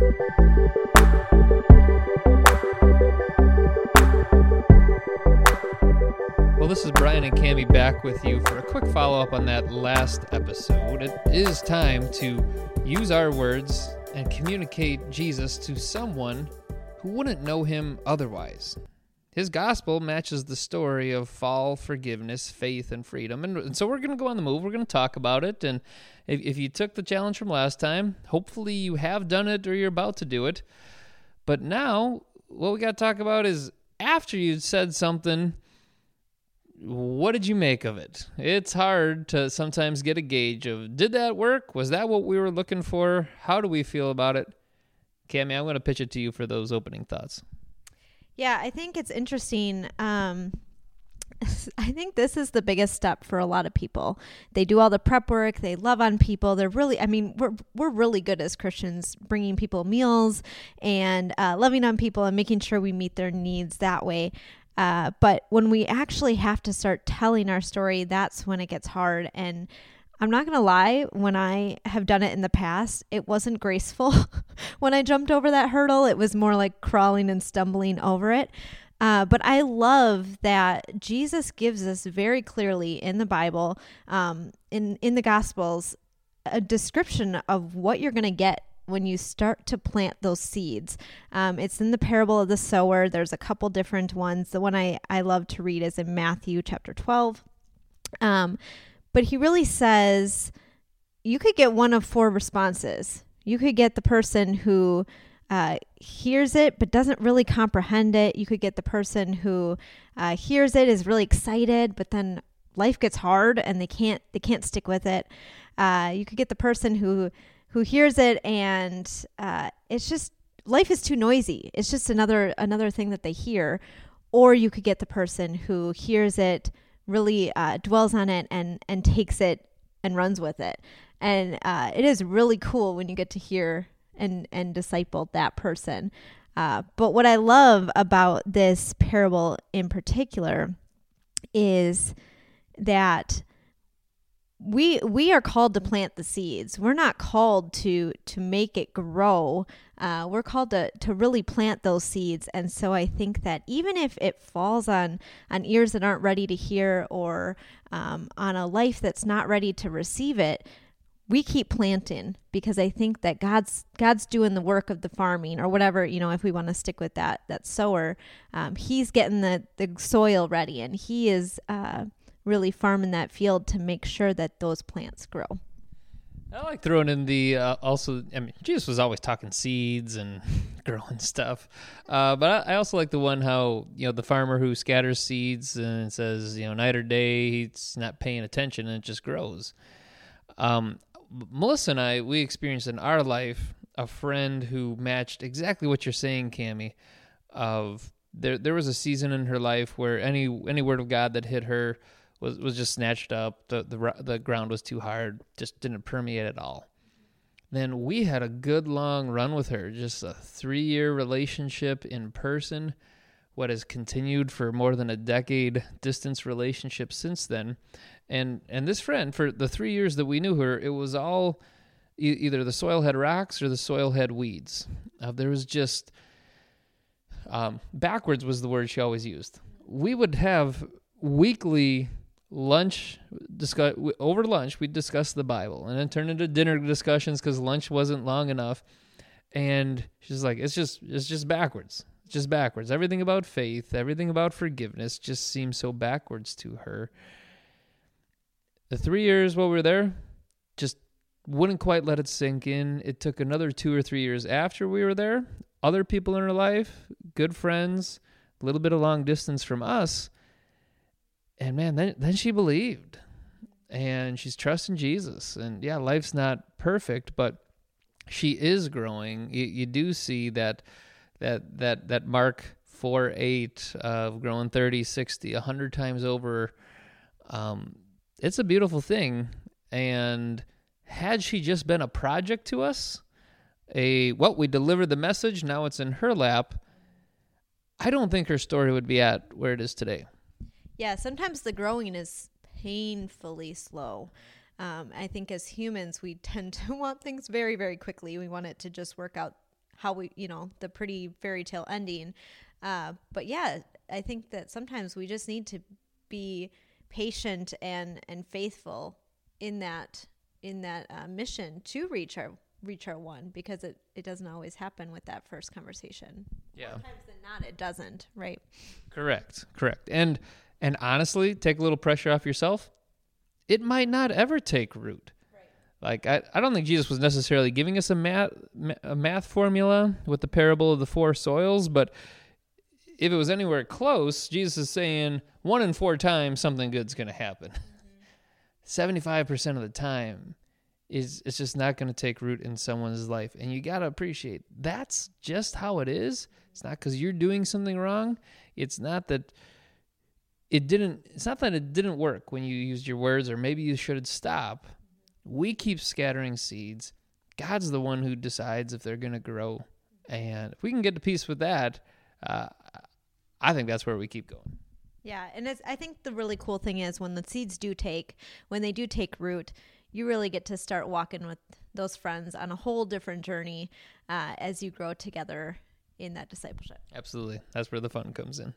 Well, this is Brian and Cammie back with you for a quick follow up on that last episode. It is time to use our words and communicate Jesus to someone who wouldn't know him otherwise. His gospel matches the story of fall, forgiveness, faith, and freedom. And, and so we're going to go on the move. We're going to talk about it. And if, if you took the challenge from last time, hopefully you have done it or you're about to do it. But now, what we got to talk about is after you said something what did you make of it? It's hard to sometimes get a gauge of did that work? Was that what we were looking for? How do we feel about it? Cammie, I'm going to pitch it to you for those opening thoughts. Yeah, I think it's interesting. Um, I think this is the biggest step for a lot of people. They do all the prep work. They love on people. They're really, I mean, we're we're really good as Christians, bringing people meals and uh, loving on people and making sure we meet their needs that way. Uh, but when we actually have to start telling our story, that's when it gets hard. And I'm not going to lie, when I have done it in the past, it wasn't graceful. when I jumped over that hurdle, it was more like crawling and stumbling over it. Uh, but I love that Jesus gives us very clearly in the Bible, um, in in the Gospels, a description of what you're going to get when you start to plant those seeds. Um, it's in the parable of the sower. There's a couple different ones. The one I, I love to read is in Matthew chapter 12. Um, but he really says you could get one of four responses. You could get the person who uh, hears it but doesn't really comprehend it. You could get the person who uh, hears it is really excited, but then life gets hard and they can't they can't stick with it. Uh, you could get the person who who hears it and uh, it's just life is too noisy. It's just another another thing that they hear. Or you could get the person who hears it, really uh, dwells on it, and and takes it and runs with it. And uh, it is really cool when you get to hear and and disciple that person. Uh, but what I love about this parable in particular is that we we are called to plant the seeds. We're not called to to make it grow. Uh, we're called to to really plant those seeds. And so i think that even if it falls on on ears that aren't ready to hear or um, on a life that's not ready to receive it we keep planting because i think that god's god's doing the work of the farming or whatever you know if we want to stick with that that sower. Um, he's getting the the soil ready and he is uh, really farming that field to make sure that those plants grow. I like throwing in the uh, also. I mean, Jesus was always talking seeds and growing stuff, uh, but I, I, also like the one how you know the farmer who scatters seeds and says you know night or day he's not paying attention and it just grows. Um, Melissa and I we experienced in our life a friend who matched exactly what you're saying, Cammie. Of there there was a season in her life where any any word of God that hit her was was just snatched up. The the the ground was too hard, just didn't permeate at all. Then we had a good long run with her, just a three year relationship in person. What has continued for more than a decade distance relationship since then, and and this friend for the three years that we knew her, it was all e- either the soil had rocks or the soil had weeds. Uh, there was just um, backwards was the word she always used. We would have weekly lunch discuss over lunch we discussed the bible and then turned into dinner discussions because lunch wasn't long enough. And she's like it's just it's just backwards it's just backwards. Everything about faith everything about forgiveness just seems so backwards to her. The three years while we were there just wouldn't quite let it sink in. It took another two or three years after we were there. Other people in her life good friends a little bit of long distance from us and man, then then she believed, and she's trusting Jesus. And yeah, life's not perfect, but she is growing. You, you do see that that that that mark four eight of growing 30, 60, 100 times over. Um, it's a beautiful thing. And had she just been a project to us, a what well, we delivered the message, now it's in her lap. I don't think her story would be at where it is today. Yeah, sometimes the growing is painfully slow. Um, I think as humans, we tend to want things very, very quickly. We want it to just work out how we, you know, the pretty fairy tale ending. Uh, but yeah, I think that sometimes we just need to be patient and and faithful in that in that uh, mission to reach our reach our one because it it doesn't always happen with that first conversation. Yeah. More times than not, it doesn't. Right. Correct. Correct. And and honestly, take a little pressure off yourself. It might not ever take root. Like I, I don't think Jesus was necessarily giving us a math a math formula with the parable of the four soils, but if it was anywhere close, Jesus is saying one in four times something good's going to happen. Mm-hmm. 75% of the time is it's just not going to take root in someone's life and you got to appreciate that's just how it is. It's not cuz you're doing something wrong. It's not that it didn't it's not that it didn't work when you used your words or maybe you should stop. We keep scattering seeds. God's the one who decides if they're going to grow. And if we can get to peace with that, uh, I think that's where we keep going. Yeah, and it's, I think the really cool thing is when the seeds do take, when they do take root, you really get to start walking with those friends on a whole different journey uh, as you grow together in that discipleship. Absolutely. That's where the fun comes in.